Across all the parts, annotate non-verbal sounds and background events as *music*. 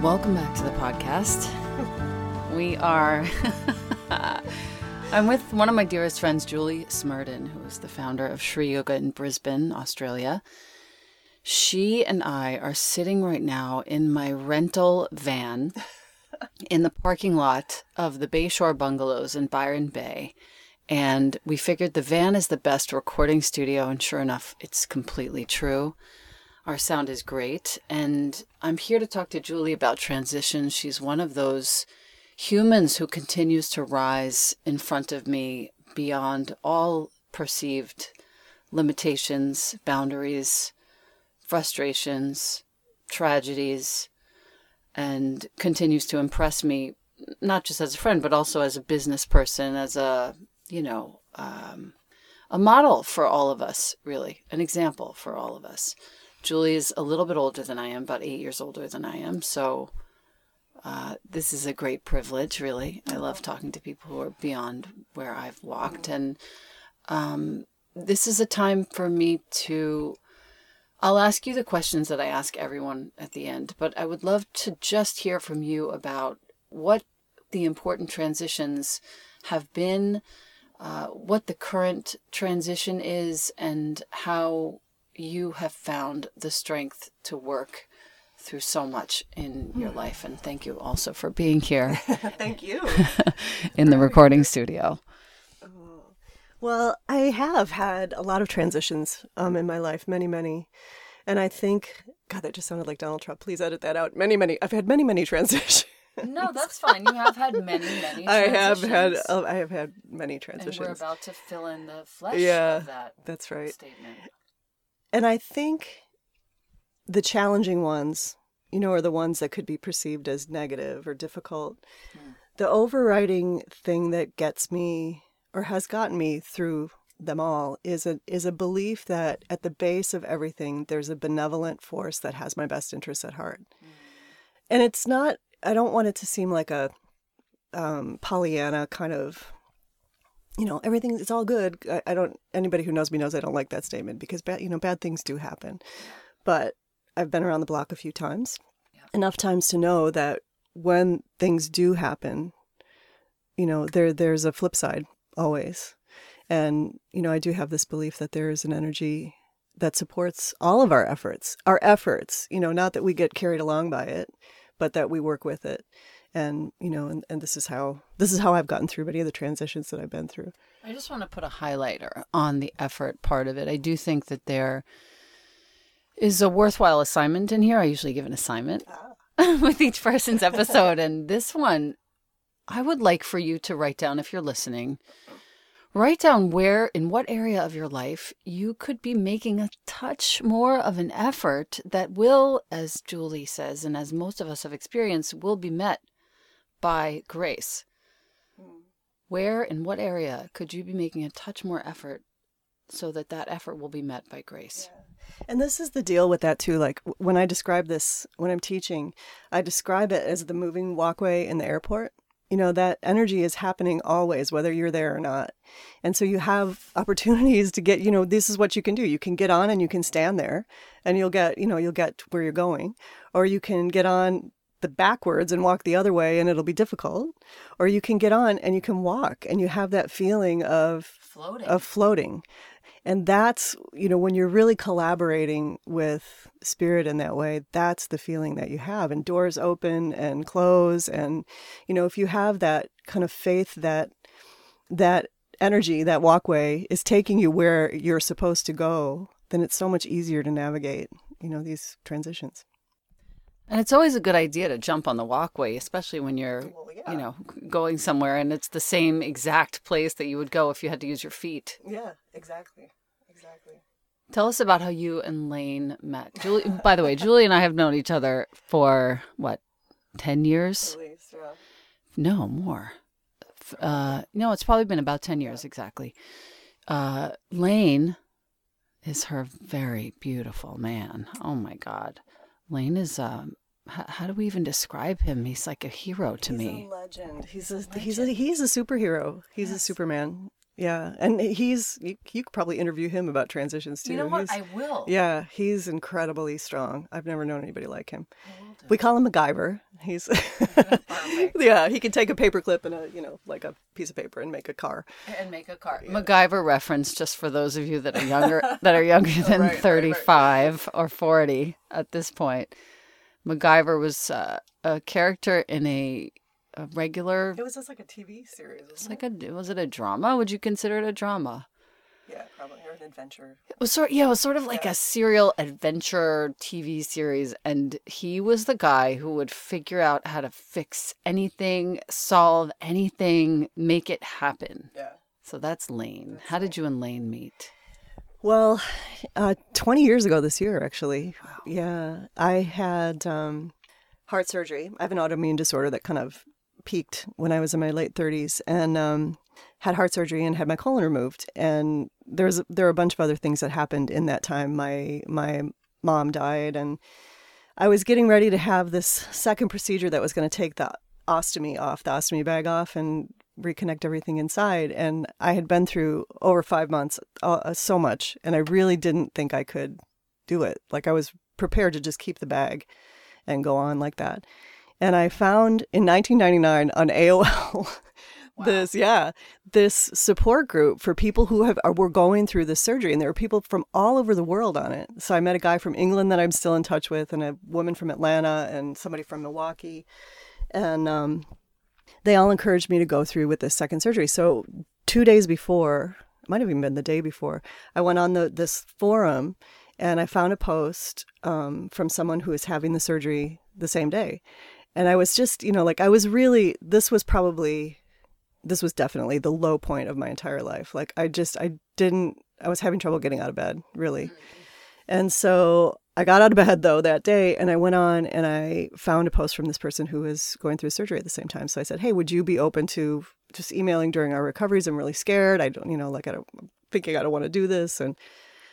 Welcome back to the podcast. *laughs* We are. *laughs* I'm with one of my dearest friends, Julie Smerdon, who is the founder of Sri Yoga in Brisbane, Australia. She and I are sitting right now in my rental van *laughs* in the parking lot of the Bayshore Bungalows in Byron Bay. And we figured the van is the best recording studio. And sure enough, it's completely true. Our sound is great. And I'm here to talk to Julie about transition. She's one of those humans who continues to rise in front of me beyond all perceived limitations, boundaries, frustrations, tragedies, and continues to impress me, not just as a friend, but also as a business person, as a, you know, um, a model for all of us, really, an example for all of us. Julie is a little bit older than I am, about eight years older than I am. So uh, this is a great privilege, really. I love talking to people who are beyond where I've walked. And um, this is a time for me to. I'll ask you the questions that I ask everyone at the end, but I would love to just hear from you about what the important transitions have been, uh, what the current transition is, and how you have found the strength to work through so much in your life. And thank you also for being here. *laughs* thank you. *laughs* in the recording studio. Well, I have had a lot of transitions um, in my life, many, many. And I think, God, that just sounded like Donald Trump. Please edit that out. Many, many. I've had many, many *laughs* transitions. No, that's fine. You have had many, many. I have had. Uh, I have had many transitions. And we're about to fill in the flesh yeah, of that. That's right. Statement. And I think the challenging ones, you know, are the ones that could be perceived as negative or difficult. Mm. The overriding thing that gets me or has gotten me through them all is a is a belief that at the base of everything there's a benevolent force that has my best interests at heart. Mm. And it's not I don't want it to seem like a um, Pollyanna kind of you know everything it's all good. I, I, don't anybody who knows me knows i don't like that statement because bad you know bad things do happen. But i've been around the block a few times. Yeah. enough times to know that when things do happen you know there there's a flip side always. And you know i do have this belief that there is an energy that supports all of our efforts our efforts you know not that we get carried along by it but that we work with it and you know and, and this is how this is how i've gotten through many of the transitions that i've been through. I just want to put a highlighter on the effort part of it. I do think that there is a worthwhile assignment in here. I usually give an assignment ah. *laughs* with each person's episode and this one i would like for you to write down if you're listening write down where in what area of your life you could be making a touch more of an effort that will as julie says and as most of us have experienced will be met by grace. Hmm. Where, in what area, could you be making a touch more effort so that that effort will be met by grace? Yeah. And this is the deal with that too. Like when I describe this, when I'm teaching, I describe it as the moving walkway in the airport. You know, that energy is happening always, whether you're there or not. And so you have opportunities to get, you know, this is what you can do. You can get on and you can stand there and you'll get, you know, you'll get where you're going. Or you can get on the backwards and walk the other way and it'll be difficult. Or you can get on and you can walk and you have that feeling of floating. of floating. And that's you know when you're really collaborating with spirit in that way that's the feeling that you have. And doors open and close and you know if you have that kind of faith that that energy that walkway is taking you where you're supposed to go then it's so much easier to navigate you know these transitions and it's always a good idea to jump on the walkway, especially when you're, well, yeah. you know, going somewhere and it's the same exact place that you would go if you had to use your feet. Yeah, exactly. Exactly. Tell us about how you and Layne met. Julie, *laughs* by the way, Julie and I have known each other for what, 10 years? Least, yeah. No, more. Uh, no, it's probably been about 10 years exactly. Uh, Layne is her very beautiful man. Oh my God. Layne is um how, how, do we even describe him? He's like a hero to he's me. A legend. He's a, legend. he's a he's a superhero. He's yes. a Superman. Yeah, and he's you, you could probably interview him about transitions too. You know what? He's- I will. yeah, he's incredibly strong. I've never known anybody like him. I will do. We call him MacGyver. He's *laughs* *laughs* yeah, he can take a paperclip and a you know like a piece of paper and make a car. and make a car. MacGyver reference, just for those of you that are younger, that are younger *laughs* than right, right, right. thirty-five or forty at this point. MacGyver was uh, a character in a, a regular. It was just like a TV series. It's like a was it a drama? Would you consider it a drama? yeah, probably or an adventure. It was sort yeah, it was sort of like a serial adventure TV series, and he was the guy who would figure out how to fix anything, solve anything, make it happen. Yeah. So that's Layne. How did you and Layne meet? Well, uh, 20 years ago this year, actually. Yeah. I had um, heart surgery. I have an autoimmune disorder that kind of peaked when I was in my late 30s and um, had heart surgery and had my colon removed. And there's there were a bunch of other things that happened in that time. My my mom died and I was getting ready to have this second procedure that was going to take the ostomy off, the ostomy bag off, and reconnect everything inside. And I had been through over five months, uh, so much, and I really didn't think I could do it. Like I was prepared to just keep the bag and go on like that. And I found in 1999 on AOL *laughs* this yeah this support group for people who have are, were going through this surgery and there were people from all over the world on it. So i met a guy from england that i'm still in touch with and a woman from atlanta and somebody from milwaukee. And um, they all encouraged me to go through with this second surgery. So two days before it might have even been the day before i went on the this forum and i found a post um, from someone who was having the surgery the same day and i was just you know like i was really this was probably this was definitely the low point of my entire life. Like I just I didn't I was having trouble getting out of bed, really. Mm. And so I got out of bed though that day and I went on and I found a post from this person who was going through surgery at the same time. So I said, "Hey, would you be open to just emailing during our recoveries? I'm really scared. I don't, you know, like I don't I'm thinking I don't want to do this." And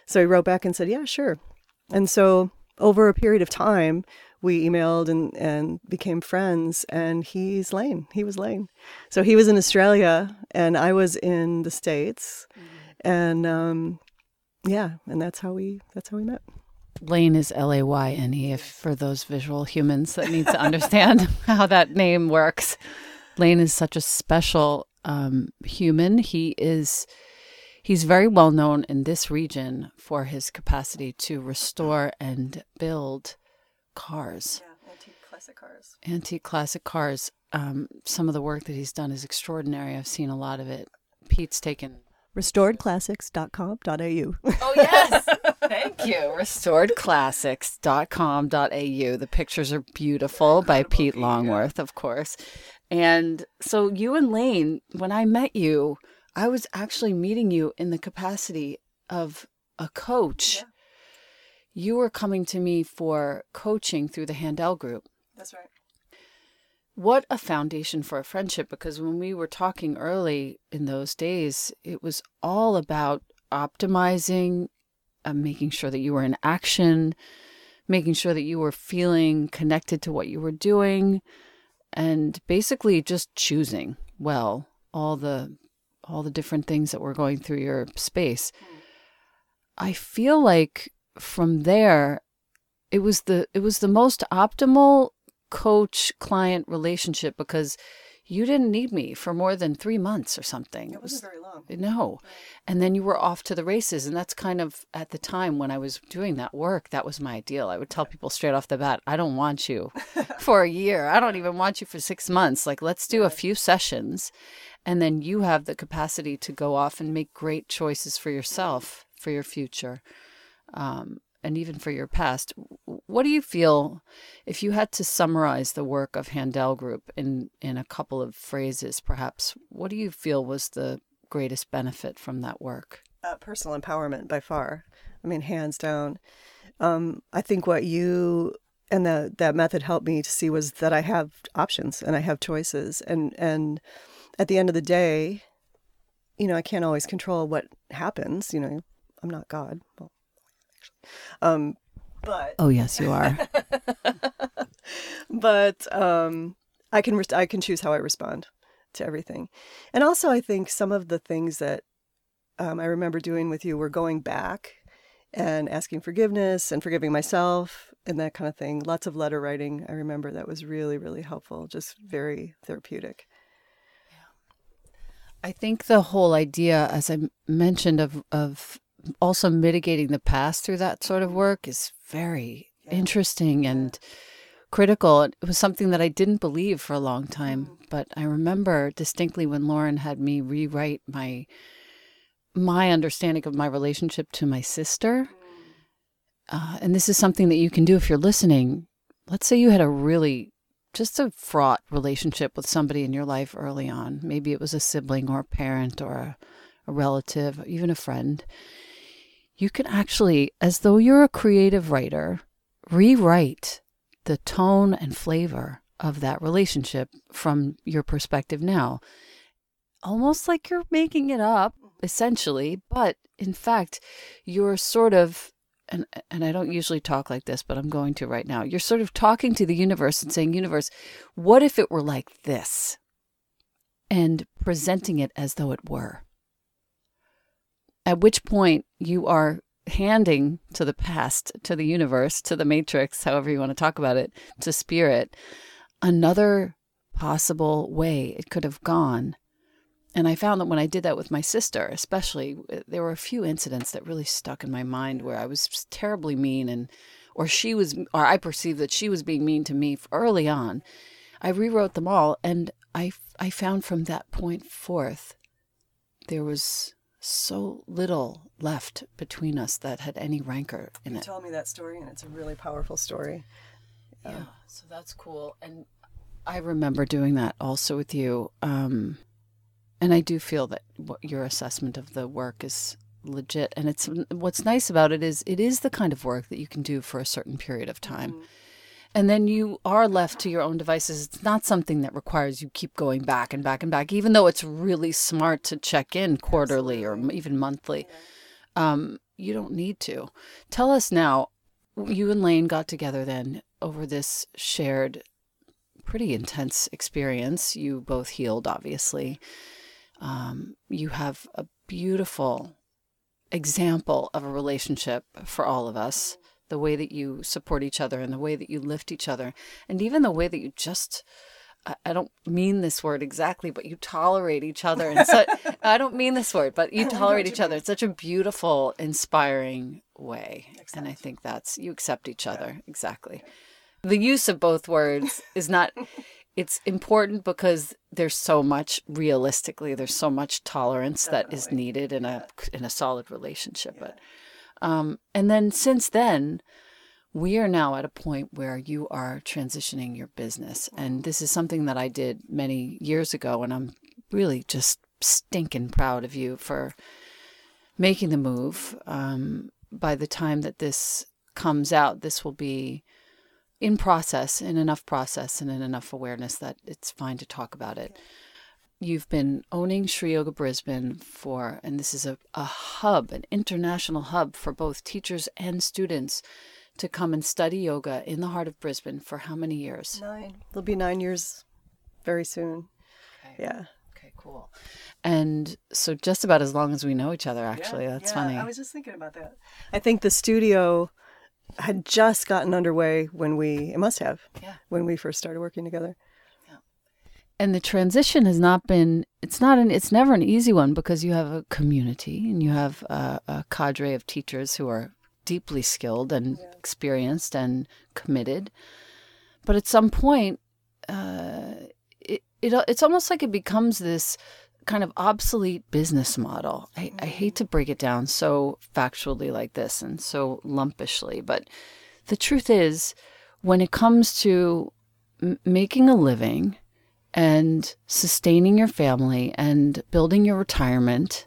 so he wrote back and said, "Yeah, sure." And so over a period of time, we emailed and, and became friends and he's Layne. He was Layne. So he was in Australia and I was in the States. And um, yeah, and that's how we that's how we met. Layne is L A Y N E. If for those visual humans that need to understand *laughs* how that name works, Layne is such a special um, human. He is. He's very well known in this region for his capacity to restore and build cars, Yeah, antique classic cars. antique classic cars. Um, some of the work that he's done is extraordinary. I've seen a lot of it. Pete's taken Restoredclassics.com.au. Oh, yes. *laughs* Thank you. Restoredclassics.com.au. The pictures are beautiful by Pete Longworth, of course. And so, you and Layne, when I met you, I was actually meeting you in the capacity of a coach. You were coming to me for coaching through the Handel Group. That's right. What a foundation for a friendship because when we were talking early in those days, it was all about optimizing, uh, making sure that you were in action, making sure that you were feeling connected to what you were doing, and basically just choosing well all the all the different things that were going through your space. I feel like from there it was the it was the most optimal coach client relationship because you didn't need me for more than three months or something. It wasn't very long. no. And then you were off to the races. And that's kind of at the time when I was doing that work, that was my ideal. I would tell people straight off the bat, I don't want you *laughs* for a year. I don't even want you for six months. Like, let's do a few sessions. And then you have the capacity to go off and make great choices for yourself, for your future. Um, and even for your past. What do you feel if you had to summarize the work of Handel Group in in a couple of phrases, perhaps? What do you feel was the greatest benefit from that work? Uh, personal empowerment by far. I mean, hands down. Um, I think what you and that that method helped me to see was that I have options and I have choices, and and at the end of the day, you know, I can't always control what happens. You know, I'm not God. Well, actually, um, but Oh yes, you are. *laughs* but um, I can res- I can choose how I respond to everything, and also I think some of the things that um, I remember doing with you were going back and asking forgiveness and forgiving myself and that kind of thing. Lots of letter writing. I remember that was really, really helpful, just very therapeutic. I think the whole idea, as I mentioned, of of also mitigating the past through that sort of work is very interesting and critical. It was something that I didn't believe for a long time, mm. but I remember distinctly when Lauren had me rewrite my my understanding of my relationship to my sister. Uh, and this is something that you can do if you're listening. Let's say you had a really just a fraught relationship with somebody in your life early on. Maybe it was a sibling or a parent or a, a relative, even a friend. You can actually, as though you're a creative writer, rewrite the tone and flavor of that relationship from your perspective now. Almost like you're making it up, essentially, but in fact, you're sort of and and I don't usually talk like this, but I'm going to right now. You're sort of talking to the universe and saying, "Universe, what if it were like this?" and presenting it as though it were. At which point you are handing to the past, to the universe, to the matrix, however you want to talk about it, to spirit, another possible way it could have gone and I found that when I did that with my sister, especially, there were a few incidents that really stuck in my mind where I was terribly mean and or she was or I perceived that she was being mean to me early on. I rewrote them all and I I found from that point forth there was so little left between us that had any rancor in you it. Tell me that story and it's a really powerful story. Yeah, yeah so that's cool and I remember doing that also with you. Um, and I do feel that what your assessment of the work is legit. And it's what's nice about it is it is the kind of work that you can do for a certain period of time. Mm-hmm. And then you are left to your own devices. It's not something that requires you keep going back and back and back, even though it's really smart to check in quarterly or even monthly. Um, you don't need to. Tell us now, you and Layne got together then over this shared, pretty intense experience. You both healed, obviously um, you have a beautiful example of a relationship for all of us the way that you support each other and the way that you lift each other and even the way that you just I don't mean this word exactly, but you tolerate each other. And so, *laughs* I don't mean this word, but you tolerate each other in such a beautiful, inspiring way. Accept. And I think that's you accept each other. Exactly. The use of both words *laughs* is not it's important because there's so much realistically there's so much tolerance Definitely. that is needed in a in a solid relationship yeah. but um, and then since then we are now at a point where you are transitioning your business and this is something that I did many years ago and I'm really just stinking proud of you for making the move um, by the time that this comes out this will be in process, in enough process, and in enough awareness that it's fine to talk about it. You've been owning Sri Yoga Brisbane for, and this is a, a hub, an international hub for both teachers and students to come and study yoga in the heart of Brisbane for how many years? Nine. It'll be nine years very soon. Okay. Yeah. Okay, cool. And so just about as long as we know each other, actually. Yeah, That's yeah, funny. I was just thinking about that. I think the studio had just gotten underway when we it must have yeah. when we first started working together. And the transition has not been it's not an it's never an easy one because you have a community and you have a, a cadre of teachers who are deeply skilled and yeah. experienced and committed but at some point uh, it, it it's almost like it becomes this kind of obsolete business model. I, I, hate to break it down so factually like this and so lumpishly, but the truth is, when it comes to m- making a living and sustaining your family and building your retirement,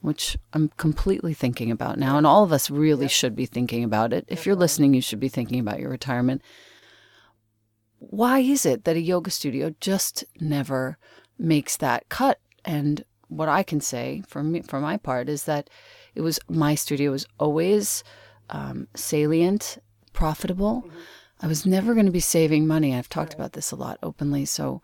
which I'm completely thinking about now, and all of us really yep. should be thinking about it. If you're listening, you should be thinking about your retirement. Why is it that a yoga studio just never makes that cut and what I can say for me, for my part, is that it was my studio was always um, salient, profitable. Mm-hmm. I was never going to be saving money. I've talked right. about this a lot openly. So,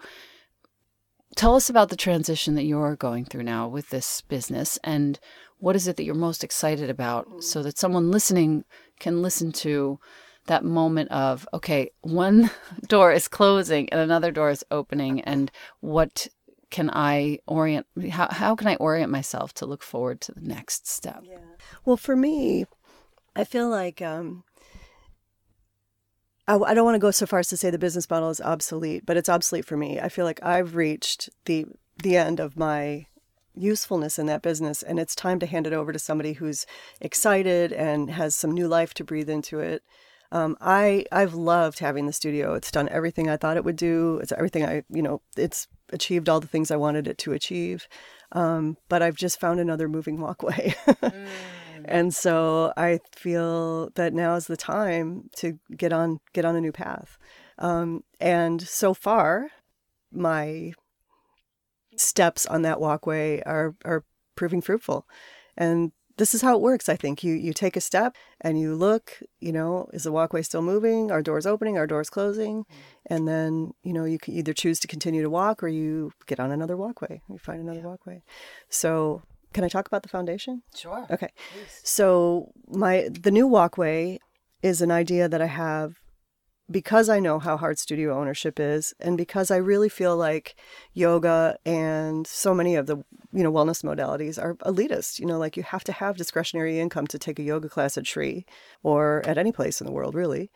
tell us about the transition that you're going through now with this business and what is it that you're most excited about so that someone listening can listen to that moment of okay one *laughs* door is closing and another door is opening and what can i orient how, how can i orient myself to look forward to the next step? Yeah. Well for me i feel like um I, I don't want to go so far as to say the business model is obsolete, but it's obsolete for me. I feel like I've reached the the end of my usefulness in that business and it's time to hand it over to somebody who's excited and has some new life to breathe into it um, I I've loved having the studio. It's done everything I thought it would do. It's everything I you know it's achieved all the things I wanted it to achieve. Um, but I've just found another moving walkway. *laughs* mm. And so I feel that now is the time to get on get on a new path. Um, and so far, my steps on that walkway are are proving fruitful. And this is how it works i think you you take a step and you look you know is the walkway still moving are doors opening are doors closing and then you know you can either choose to continue to walk or you get on another walkway you find another yeah. walkway so can i talk about the foundation sure okay Please. so my the new walkway is an idea that i have because I know how hard studio ownership is, and because I really feel like yoga and so many of the you know wellness modalities are elitist. You know, like you have to have discretionary income to take a yoga class at Sri or at any place in the world, really.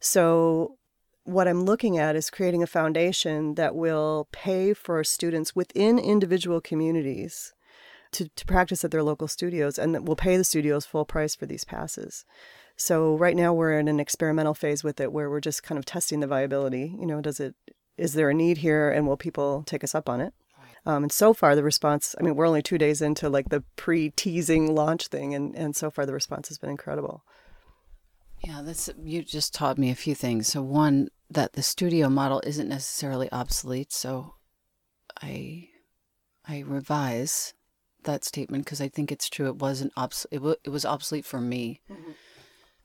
So what I'm looking at is creating a foundation that will pay for students within individual communities to, to practice at their local studios and that will pay the studios full price for these passes. So right now we're in an experimental phase with it where we're just kind of testing the viability. You know, does it is there a need here and will people take us up on it? Um, and so far the response, I mean, we're only two days into like the pre-teasing launch thing and, and so far the response has been incredible. Yeah, that's you just taught me a few things. So one, that the studio model isn't necessarily obsolete. So I I revise that statement because I think it's true. It wasn't obs- it, w- it was obsolete for me. Mm-hmm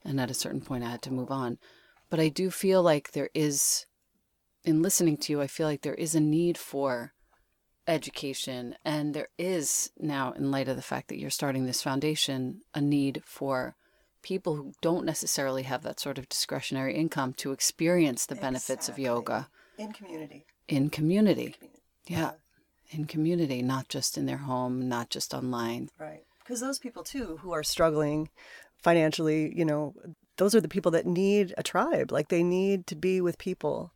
and at a certain point I had to move on. But I do feel like there is, in listening to you, I feel like there is a need for education. And there is now, in light of the fact that you're starting this foundation, a need for people who don't necessarily have that sort of discretionary income to experience the benefits exactly. of yoga in community. In community. In community. Yeah. yeah. In community, not just in their home, not just online. Right. Because those people, too, who are struggling financially, you know, those are the people that need a tribe. Like they need to be with people.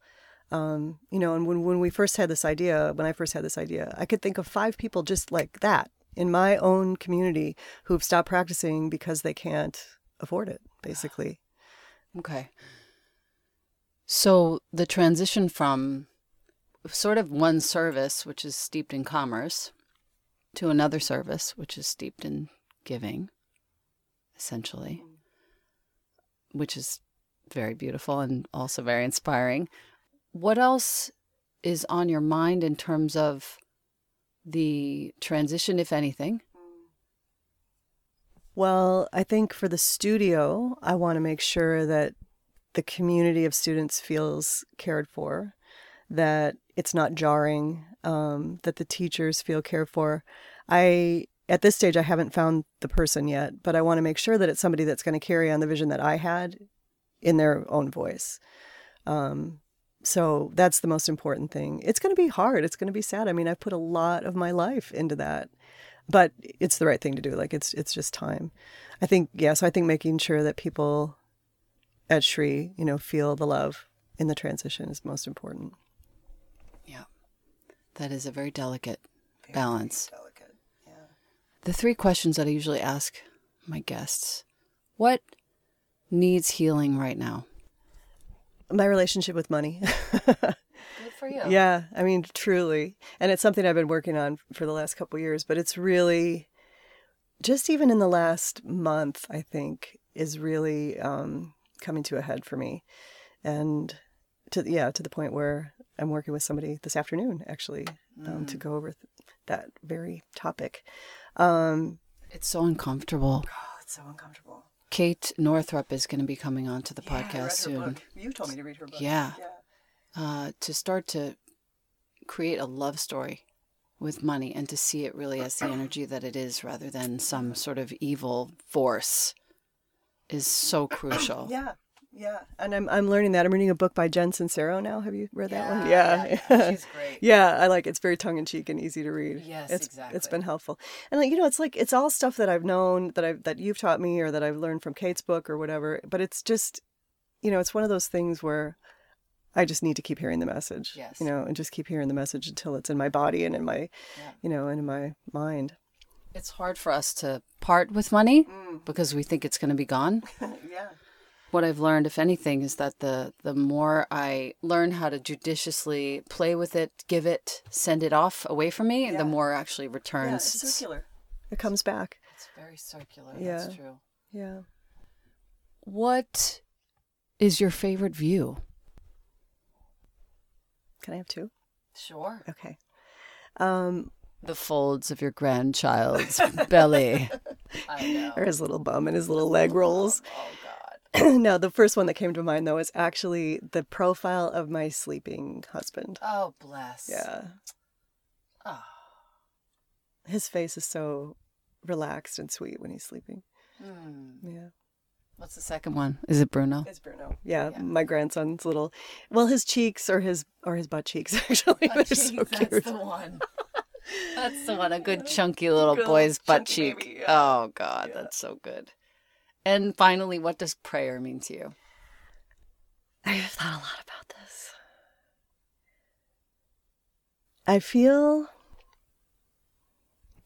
Um, you know, and when, when we first had this idea, when I first had this idea, I could think of five people just like that in my own community who've stopped practicing because they can't afford it, basically. Okay. So the transition from sort of one service, which is steeped in commerce, to another service, which is steeped in giving, essentially, which is very beautiful and also very inspiring. What else is on your mind in terms of the transition, if anything? Well, I think for the studio, I want to make sure that the community of students feels cared for, that it's not jarring, um, that the teachers feel cared for. I at this stage, I haven't found the person yet, but I want to make sure that it's somebody that's going to carry on the vision that I had in their own voice. Um, so that's the most important thing. It's going to be hard. It's going to be sad. I mean, I've put a lot of my life into that, but it's the right thing to do. Like it's it's just time. I think yeah. So I think making sure that people at Sri, you know, feel the love in the transition is most important. Yeah, that is a very delicate very balance. Delicate the three questions that I usually ask my guests what needs healing right now? My relationship with money. *laughs* Good for you. Yeah, I mean, truly. And it's something I've been working on for the last couple years, but it's really just even in the last month, I think, is really um, coming to a head for me. And to, yeah, to the point where I'm working with somebody this afternoon, actually, um, mm. to go over th- that very topic. Um, it's so uncomfortable. Oh, it's so uncomfortable. Kate Northrup is going to be coming on to the yeah, podcast soon. You told me to read her book. Yeah. yeah. Uh, to start to create a love story with money and to see it really as the energy that it is rather than some sort of evil force is so *coughs* crucial. Yeah. Yeah, and I'm I'm learning that. I'm reading a book by Jen Sincero now. Have you read that one? Yeah, yeah, yeah. *laughs* she's great. yeah, I like it. It's very tongue in cheek and easy to read. Yes, it's, exactly. It's been helpful, and like you know, it's like it's all stuff that I've known that I've that you've taught me or that I've learned from Kate's book or whatever. But it's just, you know, it's one of those things where I just need to keep hearing the message. Yes. You know, and just keep hearing the message until it's in my body and in my, Yeah. you know, and in my mind. It's hard for us to part with money mm. because we think it's going to be gone. *laughs* yeah. What I've learned, if anything, is that the the more I learn how to judiciously play with it, give it, send it off away from me, Yeah. the more it actually Yeah, returns. it's circular. It comes back. It's very circular. Yeah. That's true. Yeah. What is your favorite view? Can I have two? Sure. Okay. Um, The folds of your grandchild's belly. I *laughs* know. or his little bum and his little leg rolls. Oh God. *clears throat* no, the first one that came to mind though is actually the profile of my sleeping husband. Oh bless. Yeah. Oh. His face is so relaxed and sweet when he's sleeping. Hmm. Yeah. What's the second one? Is it Bruno? It's Bruno. Yeah, Yeah. my grandson's little well his cheeks or his or his butt cheeks *laughs* actually. They're so cute. That's the one. *laughs* That's the one. A good chunky little Good boy's butt cheek. baby, yeah. Oh God, Yeah. that's so good. And finally, what does prayer mean to you? I've thought a lot about this. I feel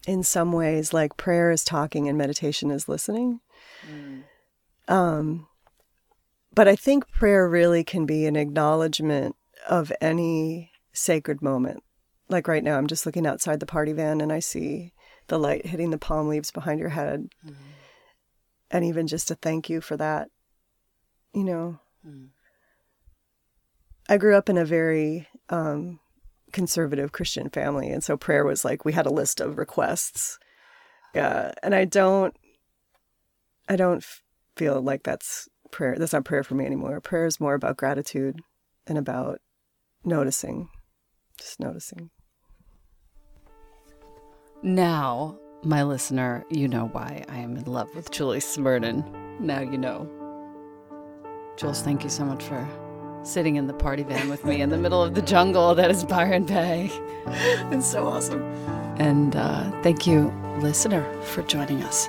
in some ways like prayer is talking and meditation is listening. Um, but I think prayer really can be an acknowledgement of any sacred moment. Like right now, I'm just looking outside the party van and I see the light hitting the palm leaves behind your head. And even just a thank you for that, you know. I grew up in a very um, conservative Christian family. And so prayer was like, we had a list of requests. Yeah. And I don't, I don't feel like that's prayer. That's not prayer for me anymore. Prayer is more about gratitude and about noticing, just noticing. Now, my listener, you know why I am in love with Julie Smerdon. Now you know. Jules, thank you so much for sitting in the party van with me in the middle of the jungle that is Byron Bay. *laughs* It's so awesome. And uh, thank you, listener, for joining us.